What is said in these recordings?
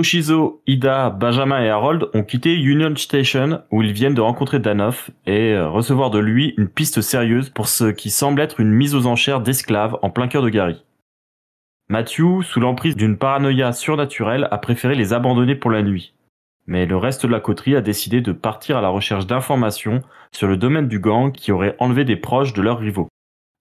Toshizo, Ida, Benjamin et Harold ont quitté Union Station où ils viennent de rencontrer Danoff et euh, recevoir de lui une piste sérieuse pour ce qui semble être une mise aux enchères d'esclaves en plein cœur de Gary. Matthew, sous l'emprise d'une paranoïa surnaturelle, a préféré les abandonner pour la nuit. Mais le reste de la coterie a décidé de partir à la recherche d'informations sur le domaine du gang qui aurait enlevé des proches de leurs rivaux.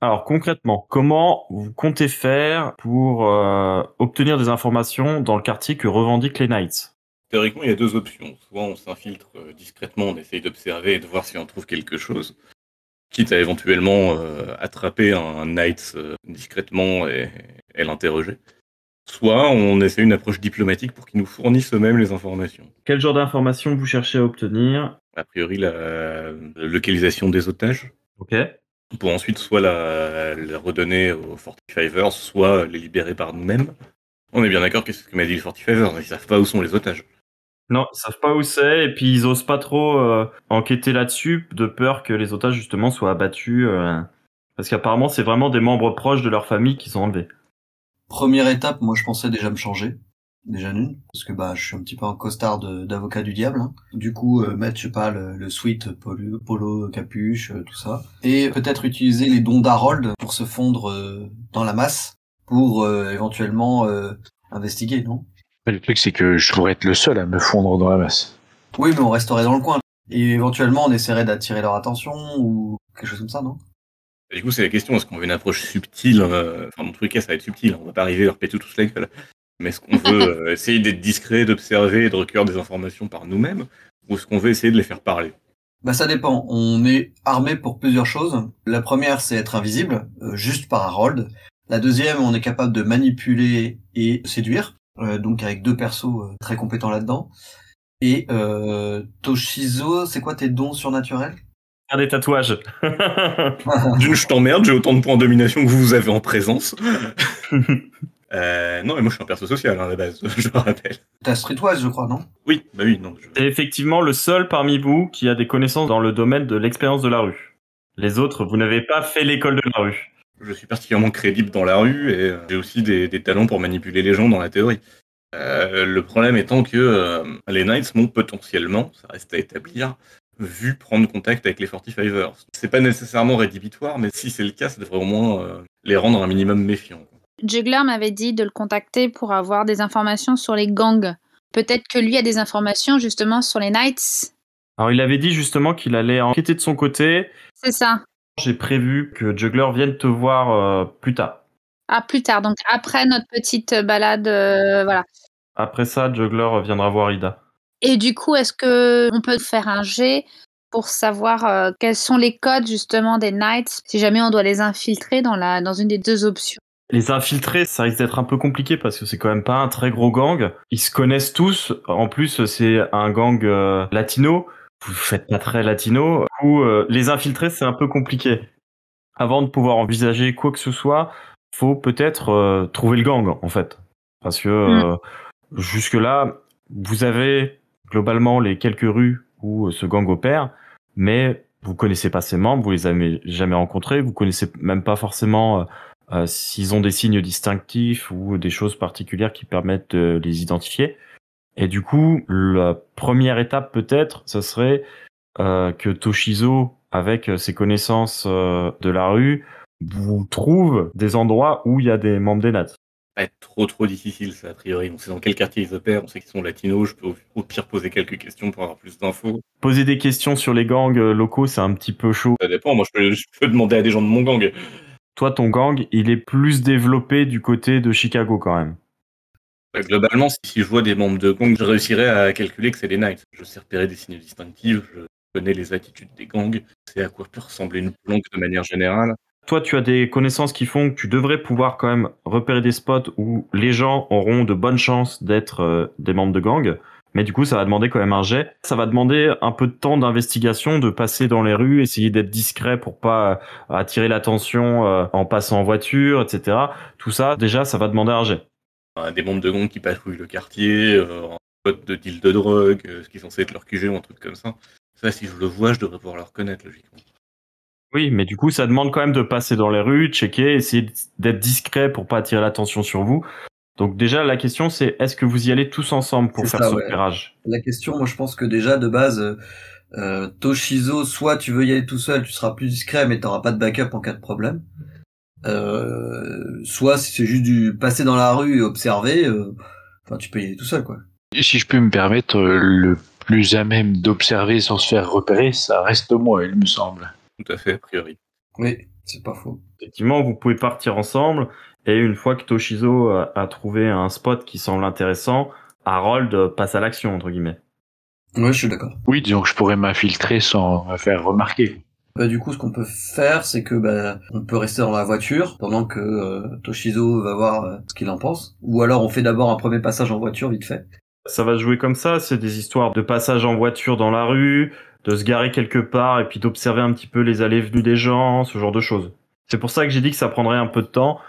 Alors concrètement, comment vous comptez faire pour euh, obtenir des informations dans le quartier que revendiquent les Knights? Théoriquement, il y a deux options. Soit on s'infiltre euh, discrètement, on essaye d'observer et de voir si on trouve quelque chose, quitte à éventuellement euh, attraper un Knight discrètement et, et l'interroger. Soit on essaie une approche diplomatique pour qu'ils nous fournissent eux-mêmes les informations. Quel genre d'informations vous cherchez à obtenir? A priori, la localisation des otages. Ok pour ensuite soit la, la redonner aux Fortifivers, soit les libérer par nous-mêmes. On est bien d'accord que c'est ce que m'a dit les Fortifivers, ils savent pas où sont les otages. Non, ils savent pas où c'est, et puis ils osent pas trop euh, enquêter là-dessus, de peur que les otages justement soient abattus, euh, parce qu'apparemment c'est vraiment des membres proches de leur famille qui sont enlevés. Première étape, moi je pensais déjà me changer déjà nul parce que bah je suis un petit peu un costard d'avocat du diable hein. du coup euh, mettre je sais pas le, le sweat polo, polo capuche euh, tout ça. Et peut-être utiliser les dons d'Harold pour se fondre euh, dans la masse pour euh, éventuellement investiguer non? Le truc c'est que je pourrais être le seul à me fondre dans la masse. Oui mais on resterait dans le coin. Et éventuellement on essaierait d'attirer leur attention ou quelque chose comme ça non? Du coup, c'est la question, est-ce qu'on veut une approche subtile? Enfin, dans tous les cas, ça va être subtil, on va pas arriver à leur péter tous la gueule. Mais est-ce qu'on veut euh, essayer d'être discret, d'observer et de recueillir des informations par nous-mêmes Ou est-ce qu'on veut essayer de les faire parler? Bah ça dépend. On est armé pour plusieurs choses. La première, c'est être invisible, euh, juste par Harold. La deuxième, on est capable de manipuler et séduire, euh, donc avec deux persos euh, très compétents là-dedans. Et euh, Toshizo, c'est quoi tes dons surnaturels? Faire des tatouages. D'une, je t'emmerde, j'ai autant de points de domination que vous avez en présence. Euh, non, mais moi je suis un perso social hein, à la base, je me rappelle. T'as Streetwise, je crois, non? Oui, bah oui, non. Je... C'est effectivement le seul parmi vous qui a des connaissances dans le domaine de l'expérience de la rue. Les autres, vous n'avez pas fait l'école de la rue. Je suis particulièrement crédible dans la rue et euh, j'ai aussi des, des, talents pour manipuler les gens dans la théorie. Euh, le problème étant que euh, les Knights m'ont potentiellement, ça reste à établir, vu prendre contact avec les Fortifivers. C'est pas nécessairement rédhibitoire, mais si c'est le cas, ça devrait au moins euh, les rendre un minimum méfiants. Juggler m'avait dit de le contacter pour avoir des informations sur les gangs. Peut-être que lui a des informations justement sur les Knights. Alors il avait dit justement qu'il allait enquêter de son côté. C'est ça. J'ai prévu que Juggler vienne te voir euh, plus tard. Ah, plus tard, donc après notre petite balade, euh, voilà. Après ça, Juggler viendra voir Ida. Et du coup, est-ce que on peut faire un jet pour savoir euh, quels sont les codes justement des Knights, si jamais on doit les infiltrer dans, la, dans une des deux options? Les infiltrer, ça risque d'être un peu compliqué parce que c'est quand même pas un très gros gang. Ils se connaissent tous. En plus, c'est un gang euh, latino. Vous faites pas très latino. Ou euh, les infiltrer, c'est un peu compliqué. Avant de pouvoir envisager quoi que ce soit, faut peut-être euh, trouver le gang en fait, parce que mm. jusque là, vous avez globalement les quelques rues où ce gang opère, mais vous connaissez pas ses membres, vous les avez jamais rencontrés, vous connaissez même pas forcément euh, s'ils ont des signes distinctifs ou des choses particulières qui permettent de les identifier. Et du coup, la première étape peut-être, ce serait euh, que Toshizo, avec ses connaissances euh, de la rue, vous trouve des endroits où il y a des membres des. Pas être trop trop difficile, ça a priori. On sait dans quel quartier ils opèrent, on sait qu'ils sont latinos. Je peux au pire poser quelques questions pour avoir plus d'infos. Poser des questions sur les gangs locaux, c'est un petit peu chaud. Ça dépend. Moi, je peux, je peux demander à des gens de mon gang. Toi, ton gang, il est plus développé du côté de Chicago quand même. Globalement, si, je vois des membres de gang, je réussirais à calculer que c'est les Knights. Je sais repérer des signes distinctifs, je connais les attitudes des gangs, c'est à quoi peut ressembler une planque de manière générale. Toi, tu as des connaissances qui font que tu devrais pouvoir quand même repérer des spots où les gens auront de bonnes chances d'être euh, des membres de gang. Mais du coup, ça va demander quand même un jet. Ça va demander un peu de temps d'investigation, de passer dans les rues, essayer d'être discret pour pas euh, attirer l'attention euh, en passant en voiture, etc. Tout ça, déjà, ça va demander un jet. Euh, Des membres de gang qui patrouillent le quartier, euh, en de deal de drogue, euh, ce qui est censé être leur QG ou un truc comme ça. Ça, si je le vois, je devrais pouvoir le reconnaître, logiquement. Oui, mais du coup, ça demande quand même de passer dans les rues, checker, essayer d'être discret pour pas attirer l'attention sur vous. Donc déjà, la question, c'est est-ce que vous y allez tous ensemble pour faire ça, ce ouais. repérage? La question, moi je pense que déjà de base, euh, euh, Toshizo, soit tu veux y aller tout seul, tu seras plus discret, mais t'auras pas de backup en cas de problème. Euh, soit si c'est juste du passer dans la rue et observer, euh, enfin tu peux y aller tout seul quoi. Et Si je peux me permettre, le plus à même d'observer sans se faire repérer, ça reste moi, il me semble. Tout à fait, a priori. Oui, c'est pas faux. Effectivement, vous pouvez partir ensemble et une fois que Toshizo a, a trouvé un spot qui semble intéressant, Harold passe à l'action entre guillemets. Ouais, je suis d'accord. Oui, disons que je pourrais m'infiltrer sans me faire remarquer. Bah, du coup, ce qu'on peut faire, c'est que bah, on peut rester dans la voiture pendant que euh, Toshizo va voir euh, ce qu'il en pense. Ou alors on fait d'abord un premier passage en voiture vite fait. Ça va se jouer comme ça, c'est des histoires de passage en voiture dans la rue, de se garer quelque part et puis d'observer un petit peu les allées et venues des gens, ce genre de choses. C'est pour ça que j'ai dit que ça prendrait un peu de temps.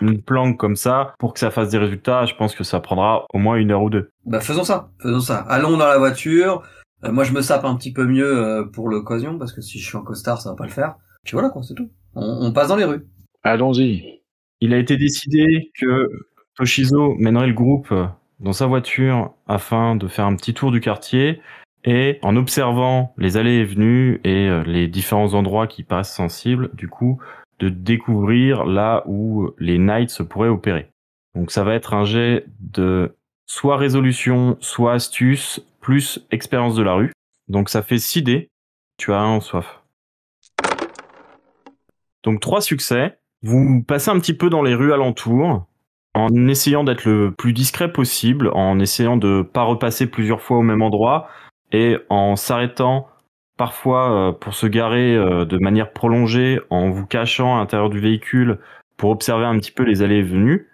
Une planque comme ça, pour que ça fasse des résultats, je pense que ça prendra au moins une heure ou deux. Bah faisons ça, faisons ça. Allons dans la voiture. Euh, moi je me sape un petit peu mieux euh, pour l'occasion parce que si je suis en costard ça va pas le faire. Puis voilà quoi, c'est tout. On, on passe dans les rues. Allons-y. Il a été décidé que Toshizo mènerait le groupe dans sa voiture afin de faire un petit tour du quartier et en observant les allées et venues et euh, les différents endroits qui paraissent sensibles, du coup, de découvrir là où les Knights pourraient opérer. Donc ça va être un jet de soit résolution, soit astuce, plus expérience de la rue. Donc ça fait 6 dés. Tu as un en soif. Donc trois succès. Vous passez un petit peu dans les rues alentours en essayant d'être le plus discret possible, en essayant de pas repasser plusieurs fois au même endroit et en s'arrêtant parfois euh, pour se garer euh, de manière prolongée en vous cachant à l'intérieur du véhicule pour observer un petit peu les allées et venues.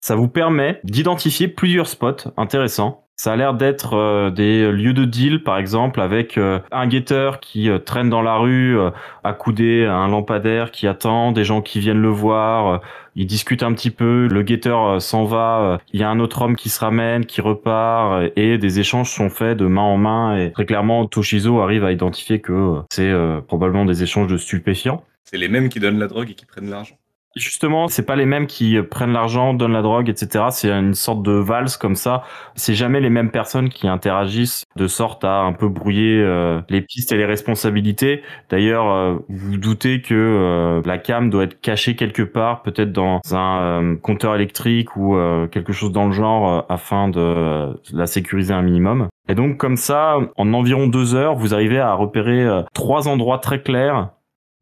Ça vous permet d'identifier plusieurs spots intéressants. Ça a l'air d'être euh, des lieux de deal, par exemple, avec euh, un guetteur qui euh, traîne dans la rue, euh, accoudé à un lampadaire qui attend, des gens qui viennent le voir, euh, ils discutent un petit peu, le guetteur s'en va, il y a un autre homme qui se ramène, qui repart, et des échanges sont faits de main en main, et très clairement, Toshizo arrive à identifier que c'est probablement des échanges de stupéfiants. C'est les mêmes qui donnent la drogue et qui prennent l'argent. Justement, c'est pas les mêmes qui euh, prennent l'argent, donnent la drogue, etc. C'est une sorte de valse comme ça. C'est jamais les mêmes personnes qui interagissent de sorte à un peu brouiller euh, les pistes et les responsabilités. D'ailleurs, euh, vous doutez que euh, la cam doit être cachée quelque part, peut-être dans un euh, compteur électrique ou euh, quelque chose dans le genre, afin de la sécuriser un minimum. Et donc comme ça, en environ deux heures, vous arrivez à repérer trois endroits très clairs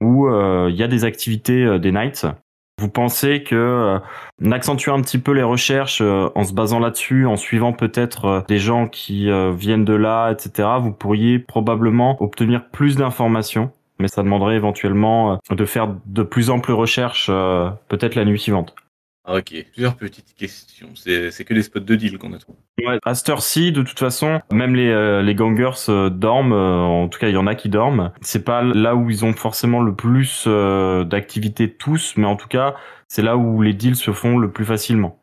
où il y a des activités des Knights. Vous pensez que euh, un petit peu les recherches euh, en se basant là-dessus, en suivant peut-être euh, des gens qui euh, viennent de là, etc., vous pourriez probablement obtenir plus d'informations. Mais ça demanderait éventuellement de faire de plus amples recherches peut-être la nuit suivante. Ah, ok, plusieurs petites questions. C'est que des spots de deal qu'on a trouvé. Ouais, à cette heure-ci, de toute façon, même les, euh, les gangers euh, dorment. euh, en tout cas, il y en a qui dorment. C'est pas là où ils ont forcément le plus euh, d'activité tous, mais en tout cas, c'est là où les deals se font le plus facilement.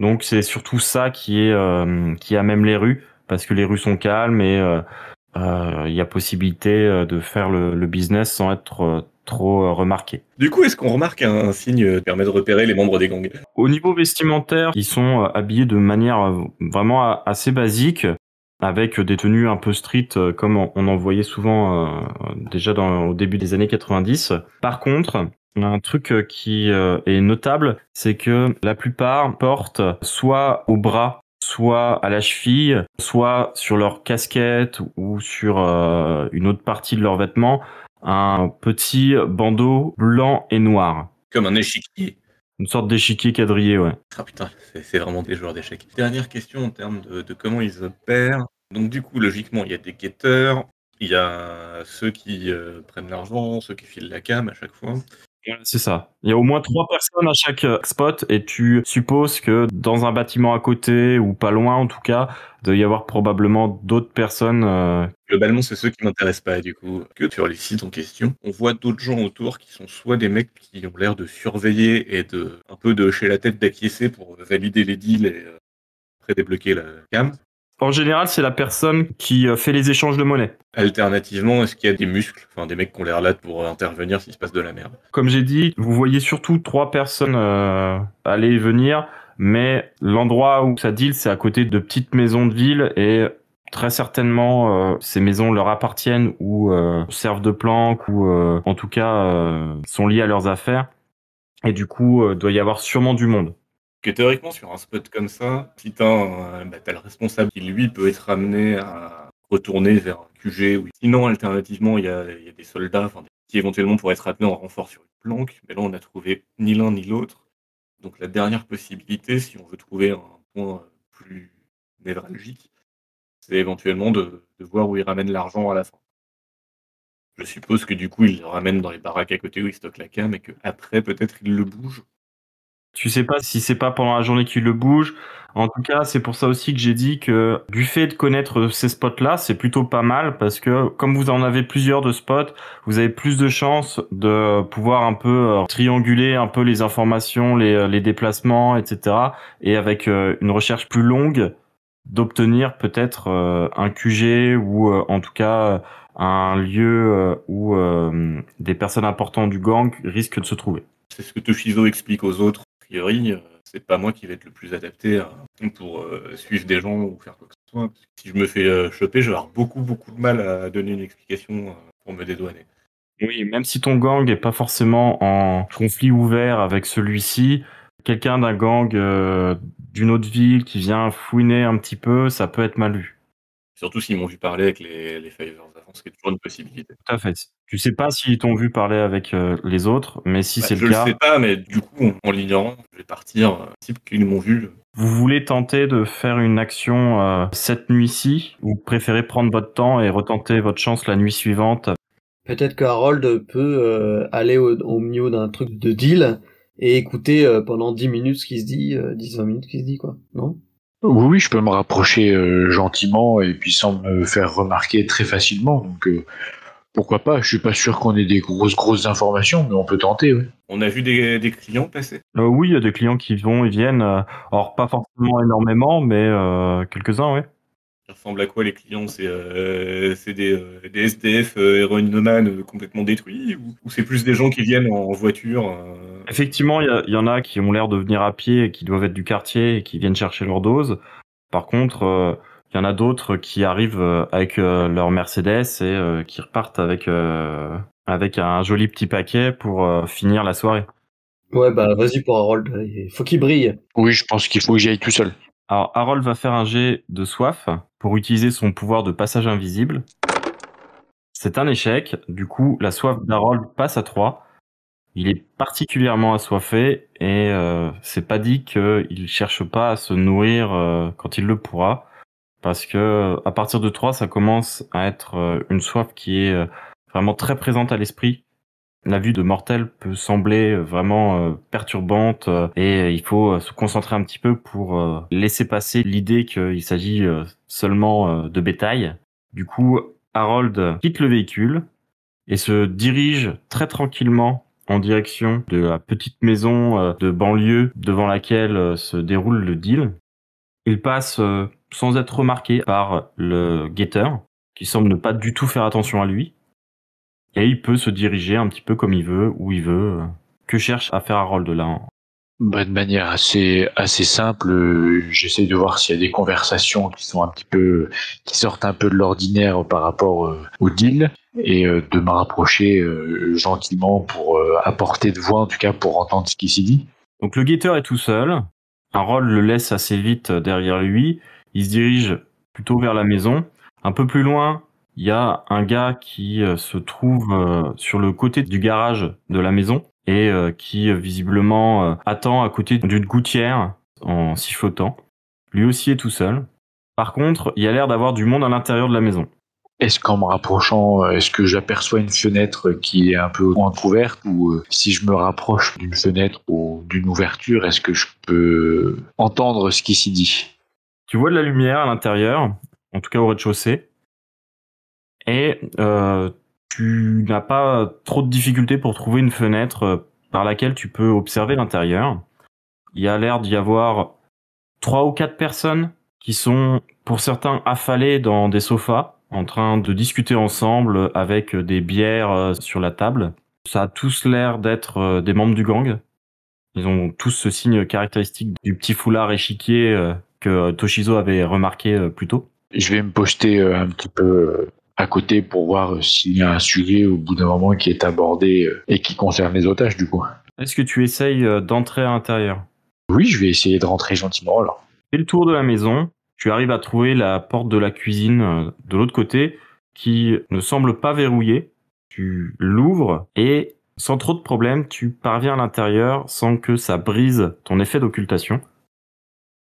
Donc, c'est surtout ça qui est euh, qui a même les rues, parce que les rues sont calmes et euh, il y a possibilité euh, de faire le, le business sans être euh, trop euh, remarqué. Du coup, est-ce qu'on remarque un, un signe qui permet de repérer les membres des gangs? Au niveau vestimentaire, ils sont euh, habillés de manière euh, vraiment assez basique, avec des tenues un peu street, euh, comme on en voyait souvent euh, déjà dans, au début des années 90. Par contre, un truc euh, qui euh, est notable, c'est que la plupart portent soit au bras, soit à la cheville, soit sur leur casquette ou sur euh, une autre partie de leurs vêtements, un petit bandeau blanc et noir. Comme un échiquier. Une sorte d'échiquier quadrillé, ouais. Ah putain, c'est- vraiment des joueurs d'échecs. Dernière question en termes de, de comment ils opèrent. Donc du coup, logiquement, il y a des guetteurs, il y a ceux qui euh, prennent l'argent, ceux qui filent la cam à chaque fois. C'est ça. Il y a au moins trois personnes à chaque euh, spot et tu supposes que dans un bâtiment à côté ou pas loin en tout cas, il doit y avoir probablement d'autres personnes. euh, Globalement, c'est ceux qui m'intéressent pas du coup. Que sur les sites en question, on voit d'autres gens autour qui sont soit des mecs qui ont l'air de surveiller et de un peu de chez la tête d'acquiescer pour valider les deals et euh, après débloquer la cam. En général, c'est la personne qui euh, fait les échanges de monnaie. Alternativement, est-ce qu'il y a des muscles, enfin des mecs qui ont l'air là pour intervenir s'il se passe de la merde? Comme j'ai dit, vous voyez surtout trois personnes euh, aller et venir, mais l'endroit où ça deal, c'est à côté de petites maisons de ville et très certainement euh, ces maisons leur appartiennent ou euh, servent de planque ou euh, en tout cas euh, sont liées à leurs affaires. Et du coup, euh, doit y avoir sûrement du monde. Que théoriquement, sur un spot comme ça, si t'as un- bah, t'as le responsable qui, lui, peut être amené à retourner vers un QG. Sinon, alternativement, il y a, des soldats qui éventuellement pourraient être amenés en renfort sur une planque. Mais là, on n'a trouvé ni l'un ni l'autre. Donc la dernière possibilité, si on veut trouver un point plus névralgique, c'est éventuellement de, de voir où ils ramènent l'argent à la fin. Je suppose que du coup, ils le ramènent dans les baraques à côté où ils stockent la cam et qu'après, peut-être, ils le bougent. Tu sais pas si c'est pas pendant la journée qu'il le bouge. En tout cas, c'est pour ça aussi que j'ai dit que du fait de connaître ces spots-là, c'est plutôt pas mal parce que comme vous en avez plusieurs de spots, vous avez plus de chances de pouvoir un peu euh, trianguler un peu les informations, les, euh, les déplacements, etc. Et avec euh, une recherche plus longue, d'obtenir peut-être euh, un QG ou euh, en tout cas un lieu euh, où euh, des personnes importantes du gang risquent de se trouver. C'est ce que Toshizo explique aux autres. A priori, euh, c'est pas moi qui vais être le plus adapté à- pour euh, suivre des gens ou faire quoi que ce soit. Si je me fais euh, choper, je vais avoir beaucoup, beaucoup de mal à donner une explication pour me dédouaner. Oui, même si ton gang est pas forcément en conflit ouvert avec celui-ci, quelqu'un d'un gang d'une autre ville qui vient fouiner un petit peu, ça peut être mal vu. Surtout s'ils m'ont vu parler avec les, les Fivers avant, ce qui est toujours une possibilité. Tout à fait. Tu sais pas s'ils t'ont vu parler avec euh, les autres, mais si Bah, c'est je le le cas, sais pas, mais du coup, en, l'ignorant, je vais partir. euh, type qu'ils m'ont vu. vous voulez tenter de faire une action euh, cette nuit-ci, ou préférez prendre votre temps et retenter votre chance la nuit suivante? Peut-être que Harold peut euh, aller au, au milieu d'un truc de deal et écouter euh, pendant 10 minutes ce qui se dit, euh, 10-20 minutes ce qui se dit, quoi. Non? Oui, oui, je peux me rapprocher euh, gentiment et puis sans me faire remarquer très facilement. Donc euh, pourquoi pas? Je suis pas sûr qu'on ait des grosses grosses informations, mais on peut tenter. Oui. On a vu des, des clients passer? Euh, oui, il y a des clients qui vont et viennent, euh, alors pas forcément énormément, mais euh, quelques-uns, oui. Ça ressemble à quoi les clients? C'est euh, c'est des, euh, des SDF euh, héroïnomanes euh, complètement détruits ou, ou c'est plus des gens qui viennent en voiture euh, Effectivement, il y, en a qui ont l'air de venir à pied et qui doivent être du quartier et qui viennent chercher leur dose. Par contre, euh, il y en a d'autres qui arrivent euh, avec euh, leur Mercedes et euh, qui repartent avec, euh, avec un joli petit paquet pour euh, finir la soirée. Ouais, bah vas-y pour Harold, il faut qu'il brille. Oui, je pense qu'il faut que j'y aille tout seul. Alors, Harold va faire un jet de soif pour utiliser son pouvoir de passage invisible. C'est un échec. Du coup, la soif d'Harold passe à 3. Il est particulièrement assoiffé et euh, c'est pas dit qu'il cherche pas à se nourrir euh, quand il le pourra. Parce que à partir de 3, ça commence à être euh, une soif qui est vraiment très présente à l'esprit. La vue de Mortel peut sembler vraiment euh, perturbante euh, et il faut euh, se concentrer un petit peu pour euh, laisser passer l'idée qu'il s'agit euh, seulement euh, de bétail. Du coup, Harold quitte le véhicule et se dirige très tranquillement en direction de la petite maison euh, de banlieue devant laquelle euh, se déroule le deal. Il passe euh, sans être remarqué par le guetteur, qui semble ne pas du tout faire attention à lui. Et il peut se diriger un petit peu comme il veut, où il veut. Que cherche à faire Harold là hein? Bah, de manière assez assez simple, euh, j'essaye de voir s'il y a des conversations qui sont un petit peu qui sortent un peu de l'ordinaire par rapport euh, au deal et euh, de me rapprocher gentiment pour apporter de voix en tout cas pour entendre ce qui s'y dit. Donc le guetteur est tout seul. Harold le laisse assez vite derrière lui. Il se dirige plutôt vers la maison. Un peu plus loin, il y a un gars qui euh, se trouve euh, sur le côté du garage de la maison. et euh, qui visiblement attend à côté d'une gouttière en sifflotant. Lui aussi est tout seul. Par contre, il y a l'air d'avoir du monde à l'intérieur de la maison. Est-ce qu'en me rapprochant, est-ce que j'aperçois une fenêtre qui est un peu ouverte ou si je me rapproche d'une fenêtre ou d'une ouverture, est-ce que je peux entendre ce qui s'y dit? Tu vois de la lumière à l'intérieur, en tout cas au rez-de-chaussée, et euh, tu n'as pas trop de difficultés pour trouver une fenêtre euh, par laquelle tu peux observer l'intérieur. Il y a l'air d'y avoir trois ou quatre personnes qui sont, pour certains, affalées dans des sofas, en train de discuter ensemble avec des bières euh, sur la table. Ça a tous l'air d'être des membres du gang. Ils ont tous ce signe caractéristique du petit foulard échiquier que Toshizo avait remarqué plus tôt. Je vais me poster un petit peu à côté pour voir euh, s'il y a un sujet au bout d'un moment qui est abordé euh, et qui concerne les otages du coup. Est-ce que tu essayes euh, d'entrer à l'intérieur? Oui, je vais essayer de rentrer gentiment alors. Fais le tour de la maison, tu arrives à trouver la porte de la cuisine de l'autre côté qui ne semble pas verrouillée. Tu l'ouvres et sans trop de problèmes, tu parviens à l'intérieur sans que ça brise ton effet d'occultation.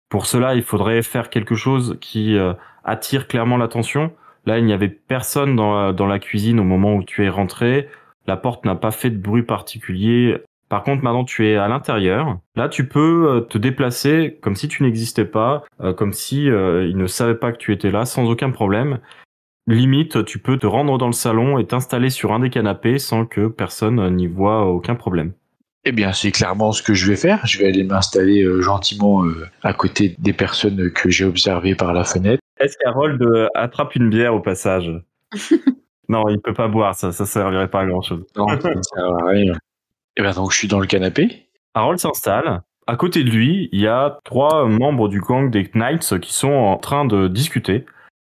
Pour cela, il faudrait faire quelque chose qui attire clairement l'attention. Là, il n'y avait personne dans la, cuisine au moment où tu es rentré. La porte n'a pas fait de bruit particulier. Par contre, maintenant tu es à l'intérieur. Là, tu peux euh, te déplacer comme si tu n'existais pas, euh, comme si euh, il ne savait pas que tu étais là, sans aucun problème. Limite, tu peux te rendre dans le salon et t'installer sur un des canapés sans que personne n'y voit aucun problème. Eh bien, c'est clairement ce que je vais faire. Je vais aller m'installer gentiment à côté des personnes que j'ai observées par la fenêtre. Est-ce qu'Harold attrape une bière au passage Non, il peut pas boire, ça, ça servirait pas à grand chose. Non, ça ne sert à rien. Et eh bien donc je suis dans le canapé. Harold s'installe. À côté de lui, il y a trois membres du gang des Knights qui sont en train de discuter.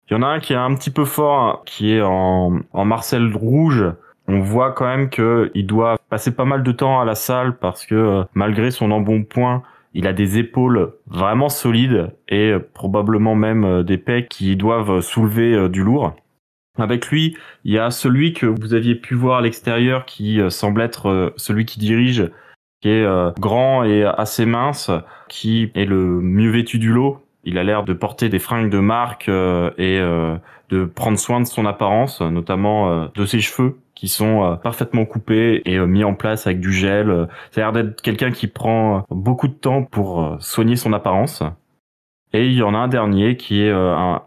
Il y en a un qui est un petit peu fort, qui est en, en Marcel rouge. On voit quand même qu'il doit passer pas mal de temps à la salle parce que malgré son embonpoint, il a des épaules vraiment solides et euh, probablement même euh, des pecs qui doivent soulever euh, du lourd. Avec lui, il y a celui que vous aviez pu voir à l'extérieur qui semble être celui qui dirige, qui est grand et assez mince, qui est le mieux vêtu du lot. Il a l'air de porter des fringues de marque et de prendre soin de son apparence, notamment de ses cheveux qui sont euh, parfaitement coupés et euh, mis en place avec du gel. Ça a l'air d'être quelqu'un qui prend beaucoup de temps pour soigner son apparence. Et il y en a un dernier qui est un,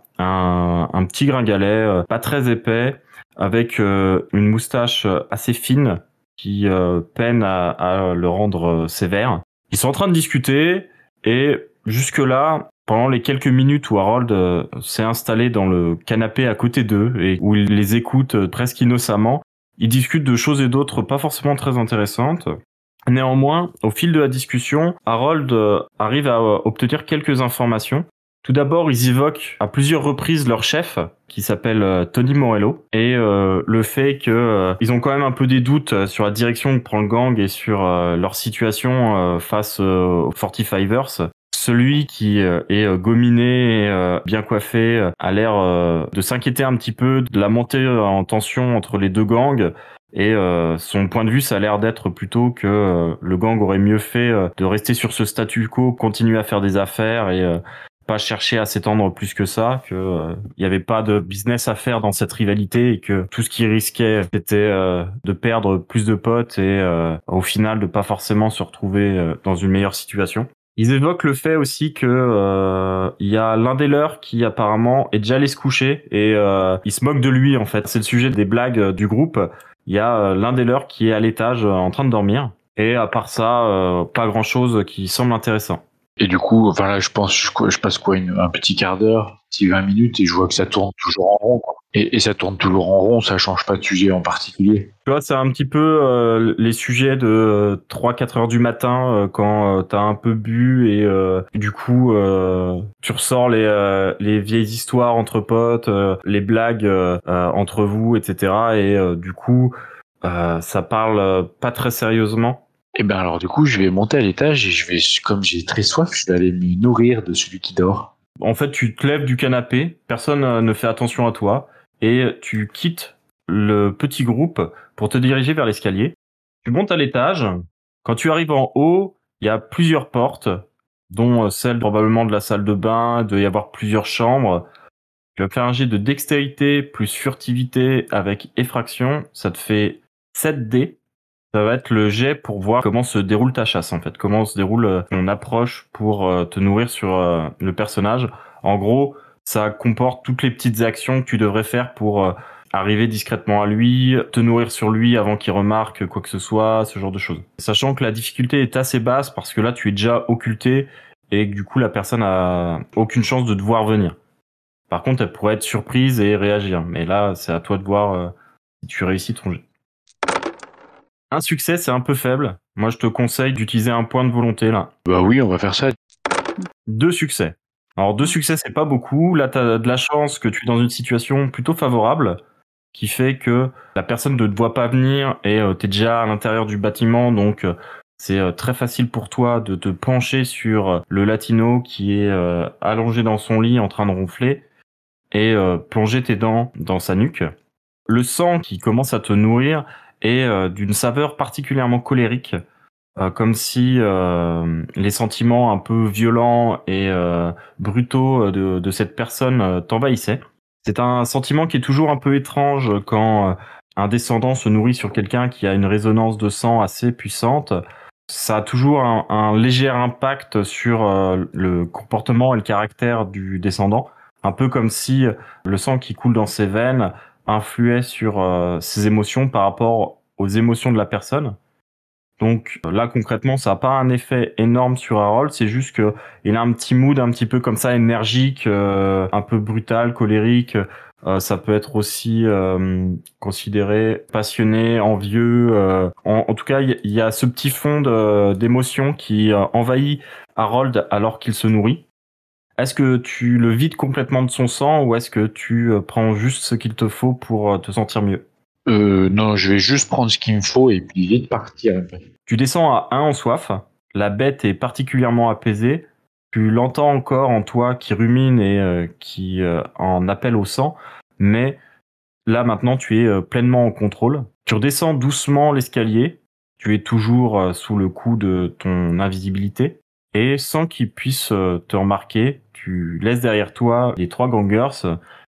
petit gringalet, pas très épais, avec une moustache assez fine qui peine à, à, le rendre sévère. Ils sont en train de discuter et jusque-là, pendant les quelques minutes où Harold s'est installé dans le canapé à côté d'eux et où il les écoute presque innocemment, ils discutent de choses et d'autres pas forcément très intéressantes. Néanmoins, au fil de la discussion, Harold euh, arrive à euh, obtenir quelques informations. Tout d'abord, ils évoquent à plusieurs reprises leur chef, qui s'appelle euh, Tony Morello, et le fait que ils ont quand même un peu des doutes sur la direction que prend le gang et sur leur situation face aux 45ers. Celui qui euh, est euh, gominé, euh, bien coiffé, a l'air de s'inquiéter un petit peu de la montée en tension entre les deux gangs. Et son point de vue, ça a l'air d'être plutôt que le gang aurait mieux fait de rester sur ce statu quo, continuer à faire des affaires et pas chercher à s'étendre plus que ça, que il n'y avait pas de business à faire dans cette rivalité et que tout ce qui risquait c'était de perdre plus de potes et au final de pas forcément se retrouver dans une meilleure situation. Ils évoquent le fait aussi que euh, il y a l'un des leurs qui apparemment est déjà allé se coucher et euh, il se moque de lui en fait. C'est le sujet des blagues euh, du groupe. Il y a euh, l'un des leurs qui est à l'étage en train de dormir et à part ça, pas grand chose qui semble intéressant. Et du coup, enfin là, je pense, je, passe quoi, un petit quart d'heure, 20 minutes, et je vois que ça tourne toujours en rond. Et, ça tourne toujours en rond, ça change pas de sujet en particulier. Tu vois, c'est un petit peu euh, les sujets de 3-4 heures du matin euh, quand euh, t'as un peu bu et du coup tu ressors les, les vieilles histoires entre potes, les blagues entre vous, etc. Et du coup, ça parle pas très sérieusement. Et eh ben alors du coup, je vais monter à l'étage et je vais, comme j'ai très soif, je vais aller me nourrir de celui qui dort. En fait, tu te lèves du canapé, personne euh, ne fait attention à toi, et tu quittes le petit groupe pour te diriger vers l'escalier. Tu montes à l'étage. Quand tu arrives en haut, il y a plusieurs portes, dont euh, celle probablement de la salle de bain, doit y avoir plusieurs chambres. Tu vas faire un jet de dextérité plus furtivité avec effraction. Ça te fait 7 dés. Ça va être le jet pour voir comment se déroule ta chasse en fait, comment se déroule euh, ton approche pour euh, te nourrir sur euh, le personnage. En gros, ça comporte toutes les petites actions que tu devrais faire pour arriver discrètement à lui, te nourrir sur lui avant qu'il remarque quoi que ce soit, ce genre de choses. Sachant que la difficulté est assez basse parce que là tu es déjà occulté et que du coup la personne a aucune chance de te voir venir. Par contre, elle pourrait être surprise et réagir. Mais là, c'est à toi de voir si tu réussis ton jet. Un succès, c'est un peu faible. Moi, je te conseille d'utiliser un point de volonté là. Bah oui, on va faire ça. Deux succès. Alors deux succès, c'est pas beaucoup. Là, t'as de la chance que tu es dans une situation plutôt favorable, qui fait que la personne ne te voit pas venir et euh, t'es déjà à l'intérieur du bâtiment, donc euh, c'est euh, très facile pour toi de te pencher sur le latino qui est allongé dans son lit en train de ronfler et plonger tes dents dans sa nuque. Le sang qui commence à te nourrir est euh, d'une saveur particulièrement colérique, euh, comme si euh, les sentiments un peu violents et brutaux de, de cette personne t'envahissaient. C'est un sentiment qui est toujours un peu étrange quand un descendant se nourrit sur quelqu'un qui a une résonance de sang assez puissante. Ça a toujours un, un léger impact sur le comportement et le caractère du descendant, un peu comme si le sang qui coule dans ses veines influait sur euh, ses émotions par rapport aux émotions de la personne. Donc là concrètement, ça n'a pas un effet énorme sur Harold, c'est juste que il a un petit mood un petit peu comme ça énergique, euh, un peu brutal, colérique. Euh, ça peut être aussi euh, considéré passionné, envieux. euh, en, tout cas, il y, a ce petit fond d'émotion qui euh, envahit Harold alors qu'il se nourrit. Est-ce que tu le vides complètement de son sang ou est-ce que tu euh, prends juste ce qu'il te faut pour euh, te sentir mieux? Euh, non, je vais juste prendre ce qu'il me faut et puis vite partir. après. Tu descends à 1 en soif, la bête est particulièrement apaisée, tu l'entends encore en toi qui rumine et euh, qui euh, en appelle au sang, mais là maintenant tu es pleinement en contrôle. Tu redescends doucement l'escalier, tu es toujours sous le coup de ton invisibilité, et sans qu'ils puissent euh, te remarquer, tu laisses derrière toi les trois gangers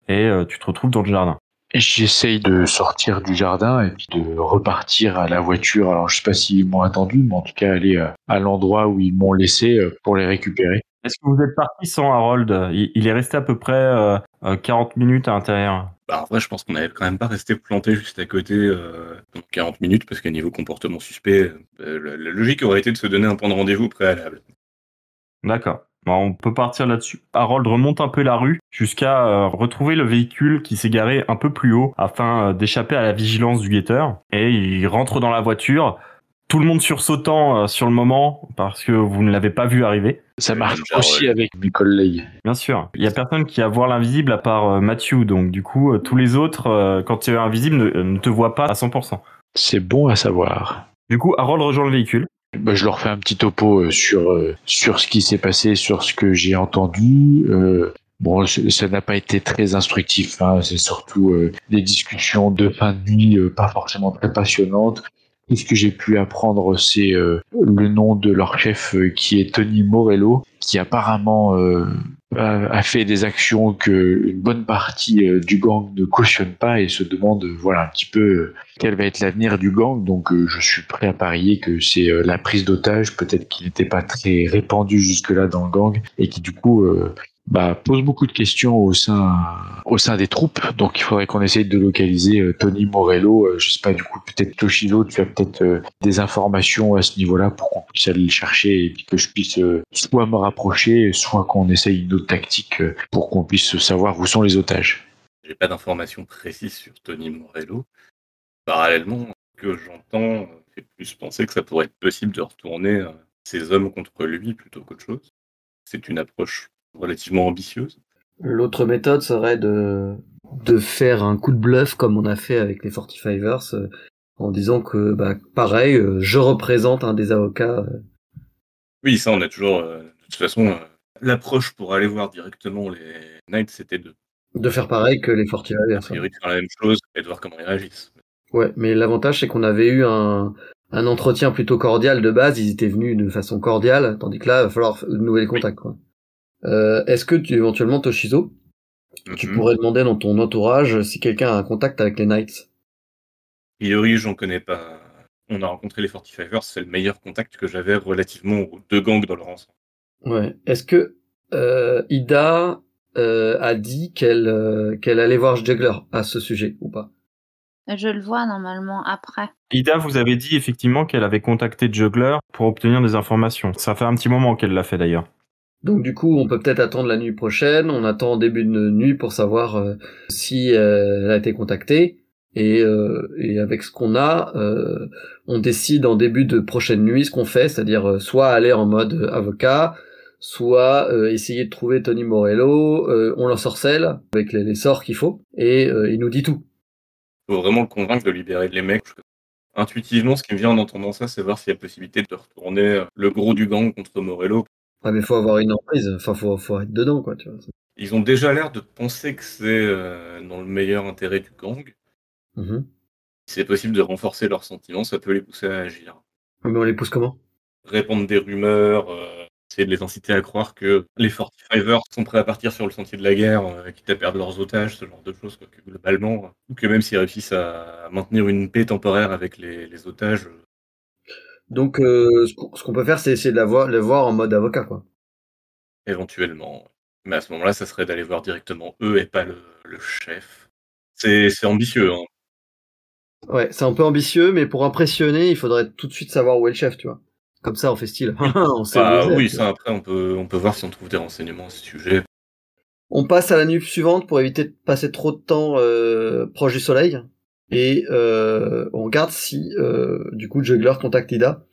et euh, tu te retrouves dans le jardin. J'essaye de sortir du jardin et puis de repartir à la voiture. Alors, je sais pas s'ils m'ont attendu, mais en tout cas, aller euh, à l'endroit où ils m'ont laissé euh, pour les récupérer. Est-ce que vous êtes parti sans Harold? Il, est resté à peu près euh, euh, 40 minutes à l'intérieur. Bah, en vrai, je pense qu'on n'avait quand même pas resté planté juste à côté euh, pendant 40 minutes, parce qu'à niveau comportement suspect, euh, la logique aurait été de se donner un point de rendez-vous préalable. D'accord. Bon, on peut partir là-dessus. Harold remonte un peu la rue jusqu'à euh, retrouver le véhicule qui s'est garé un peu plus haut afin euh, d'échapper à la vigilance du guetteur. Et il rentre dans la voiture, tout le monde sursautant euh, sur le moment parce que vous ne l'avez pas vu arriver. Ça marche aussi avec mes collègues. Bien sûr. Il y a personne qui a voir l'invisible à part euh, Matthew. Donc du coup, euh, tous les autres, euh, quand tu es invisible, ne, ne te voient pas à 100%. C'est bon à savoir. Du coup, Harold rejoint le véhicule. Bah, je leur fais un petit topo euh, sur, euh, sur ce qui s'est passé, sur ce que j'ai entendu. Euh, bon, ça n'a pas été très instructif. Hein. C'est surtout euh, des discussions de fin de nuit, euh, pas forcément très passionnantes. Tout ce que j'ai pu apprendre, c'est euh, le nom de leur chef, qui est Tony Morello, qui apparemment a, fait des actions que une bonne partie euh, du gang ne cautionne pas et se demande, euh, voilà, un petit peu euh, quel va être l'avenir du gang. Donc, je suis prêt à parier que c'est la prise d'otage, peut-être qu'il n'était pas très répandu jusque-là dans le gang et qui du coup bah, pose beaucoup de questions au sein au sein des troupes. Donc, il faudrait qu'on essaye de localiser euh, Tony Morello. Euh, je sais pas, du coup, peut-être Toshiro, tu as peut-être euh, des informations à ce niveau-là pour qu'on puisse aller le chercher et puis que je puisse soit me rapprocher, soit qu'on essaye une autre tactique pour qu'on puisse savoir où sont les otages. J'ai pas d'informations précises sur Tony Morello. Parallèlement, ce que j'entends fait plus penser que ça pourrait être possible de retourner ces hommes contre lui plutôt qu'autre chose. C'est une approche relativement ambitieuse. L'autre méthode serait de, de faire un coup de bluff comme on a fait avec les 45ers euh, en disant que, bah, pareil, euh, je représente un des avocats. euh. Oui, ça, on a toujours. de toute façon, l'approche pour aller voir directement les Knights, c'était de, de faire pareil que les a 45ers. priori, de faire la même chose et de voir comment ils réagissent. Ouais, mais l'avantage c'est qu'on avait eu un, un entretien plutôt cordial de base, ils étaient venus de façon cordiale, tandis que là, il va falloir de nouveaux contacts. Quoi. Euh, Est-ce que tu éventuellement Toshizo, tu Mhm. pourrais demander dans ton entourage si quelqu'un a un contact avec les Knights? A priori, j'en connais pas. On a rencontré les 45ers, c'est le meilleur contact que j'avais relativement aux deux gangs dans leur ensemble. Ouais. Est-ce que euh, Ida euh, a dit qu'elle euh, qu'elle allait voir Juggler à ce sujet ou pas? Je le vois normalement après. Ida vous avez dit effectivement qu'elle avait contacté Juggler pour obtenir des informations. Ça fait un petit moment qu'elle l'a fait d'ailleurs. Donc du coup, on peut peut-être attendre la nuit prochaine. On attend début de nuit pour savoir euh, si euh, elle a été contactée. Et, euh, et avec ce qu'on a, euh, on décide en début de prochaine nuit ce qu'on fait, c'est-à-dire soit aller en mode avocat, soit essayer de trouver Tony Morello. on l'ensorcelle avec les, les sorts qu'il faut, et il nous dit tout. faut vraiment le convaincre de libérer les mecs. Intuitivement, ce qui me vient en entendant ça, c'est voir s'il y a possibilité de retourner le gros du gang contre Morello. Ouais, mais faut avoir une emprise. Enfin, faut, faut être dedans, quoi. Tu vois. Ils ont déjà l'air de penser que c'est euh, dans le meilleur intérêt du gang. Mhm. Si c'est possible de renforcer leurs sentiments, ça peut les pousser à agir. Mais on les pousse comment? Répandre des rumeurs, euh, essayer de les inciter à croire que les 45ers sont prêts à partir sur le sentier de la guerre, euh, quitte à perdre leurs otages, ce genre de choses, quoi, que globalement. ou que même s'ils réussissent à maintenir une paix temporaire avec les, les otages, Donc, euh, ce qu'on peut faire, c'est essayer de la voir, le voir en mode avocat, quoi. éventuellement. Mais à ce moment-là, ça serait d'aller voir directement eux et pas le, le chef. C'est ambitieux, hein. Ouais, c'est un peu ambitieux, mais pour impressionner, il faudrait tout de suite savoir où est le chef, tu vois. Comme ça, on fait style. on sait Bah, oui, tu ça après, on peut, on peut voir si on trouve des renseignements à ce sujet. On passe à la nuit suivante pour éviter de passer trop de temps euh, proche du soleil. Et euh, on regarde si, euh, du coup, Juggler contacte Ida.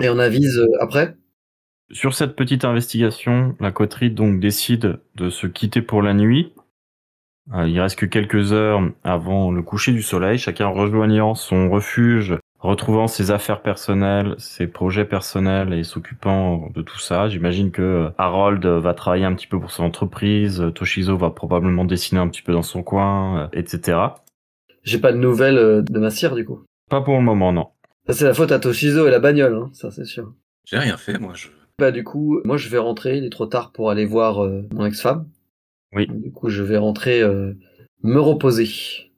Et on avise euh, après. Sur cette petite investigation, la coterie donc décide de se quitter pour la nuit. Euh, il reste que quelques heures avant le coucher du soleil, chacun rejoignant son refuge, retrouvant ses affaires personnelles, ses projets personnels et s'occupant de tout ça. J'imagine que euh, Harold va travailler un petit peu pour son entreprise, Toshizo va probablement dessiner un petit peu dans son coin, etc. J'ai pas de nouvelles euh, de ma cire, du coup. Pas pour le moment, non. Ça, c'est la faute à Toshizo et la bagnole, hein, ça, c'est sûr. J'ai rien fait, moi. Je... Bah du coup, moi je vais rentrer, il est trop tard pour aller voir euh, mon ex-femme. Oui. Du coup, je vais rentrer euh, me reposer.